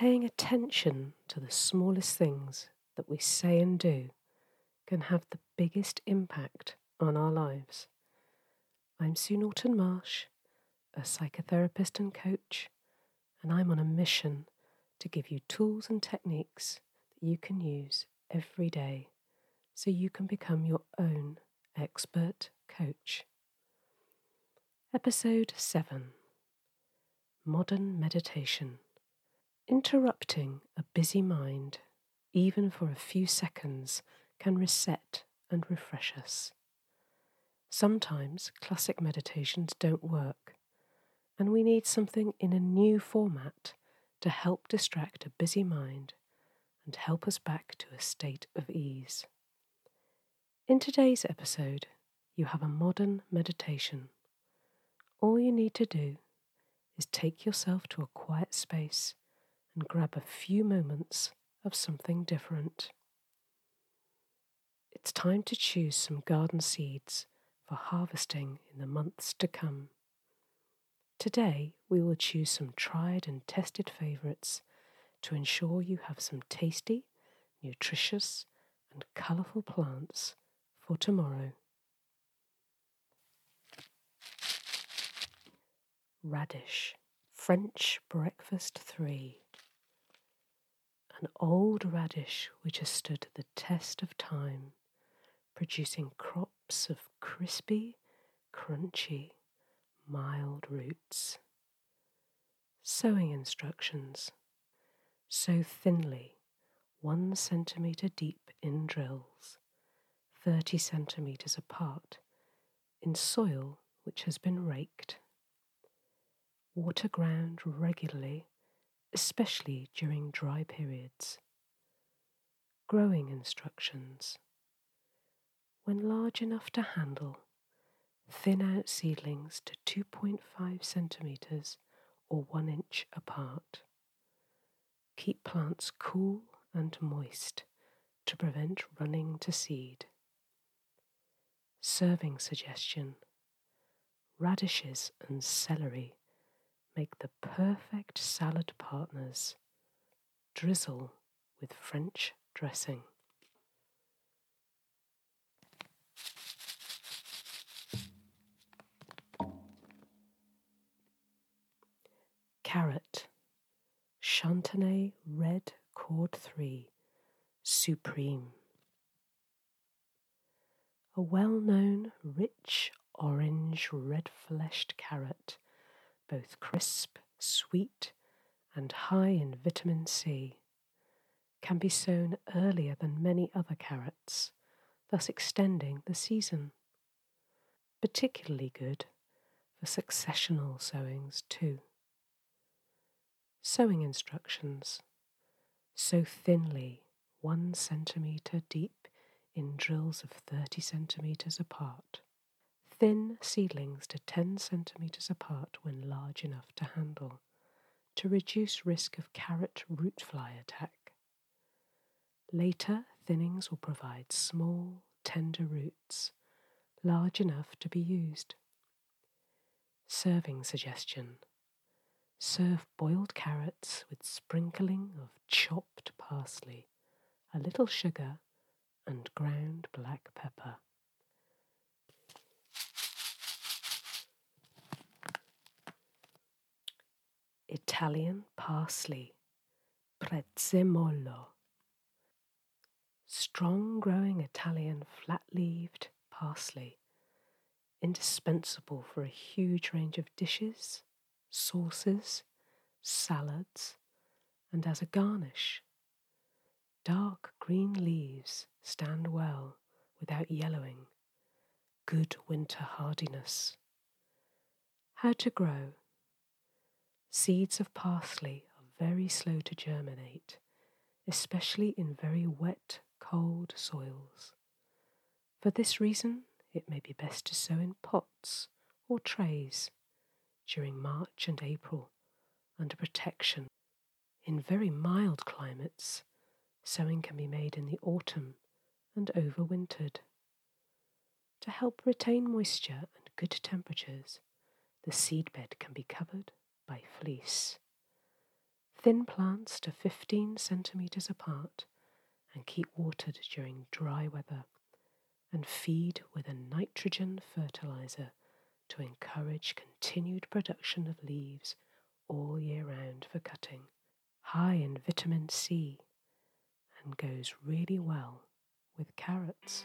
Paying attention to the smallest things that we say and do can have the biggest impact on our lives. I'm Sue Norton Marsh, a psychotherapist and coach, and I'm on a mission to give you tools and techniques that you can use every day so you can become your own expert coach. Episode 7 Modern Meditation Interrupting a busy mind, even for a few seconds, can reset and refresh us. Sometimes classic meditations don't work, and we need something in a new format to help distract a busy mind and help us back to a state of ease. In today's episode, you have a modern meditation. All you need to do is take yourself to a quiet space and grab a few moments of something different. It's time to choose some garden seeds for harvesting in the months to come. Today, we will choose some tried and tested favourites to ensure you have some tasty, nutritious, and colourful plants for tomorrow. Radish, French Breakfast 3 an old radish which has stood the test of time, producing crops of crispy, crunchy, mild roots. Sowing instructions. Sow thinly, one centimetre deep in drills, 30 centimetres apart, in soil which has been raked. Water ground regularly especially during dry periods. Growing instructions. When large enough to handle, thin out seedlings to 2.5 centimetres or 1 inch apart. Keep plants cool and moist to prevent running to seed. Serving suggestion radishes and celery make the perfect salad partners. Drizzle with French dressing. Carrot, Chantenay Red Cored 3, Supreme. A well known, rich, orange, red fleshed carrot both crisp, sweet, and high in vitamin C, can be sown earlier than many other carrots, thus extending the season. Particularly good for successional sowings too. Sowing instructions. Sow thinly, one centimetre deep in drills of 30 centimetres apart thin seedlings to 10 centimetres apart when large enough to handle, to reduce risk of carrot root fly attack. Later, thinnings will provide small, tender roots, large enough to be used. Serving suggestion Serve boiled carrots with sprinkling of chopped parsley, a little sugar, and ground black pepper. Italian parsley, prezzemolo. Strong growing Italian flat leaved parsley, indispensable for a huge range of dishes, sauces, salads, and as a garnish. Dark green leaves stand well without yellowing. Good winter hardiness. How to grow Seeds of parsley are very slow to germinate, especially in very wet, cold soils. For this reason, it may be best to sow in pots or trays during March and April under protection. In very mild climates, sowing can be made in the autumn and overwintered. To help retain moisture and good temperatures, the seedbed can be covered by fleece. thin plants to 15 centimeters apart and keep watered during dry weather and feed with a nitrogen fertilizer to encourage continued production of leaves all year round for cutting, high in vitamin C and goes really well with carrots.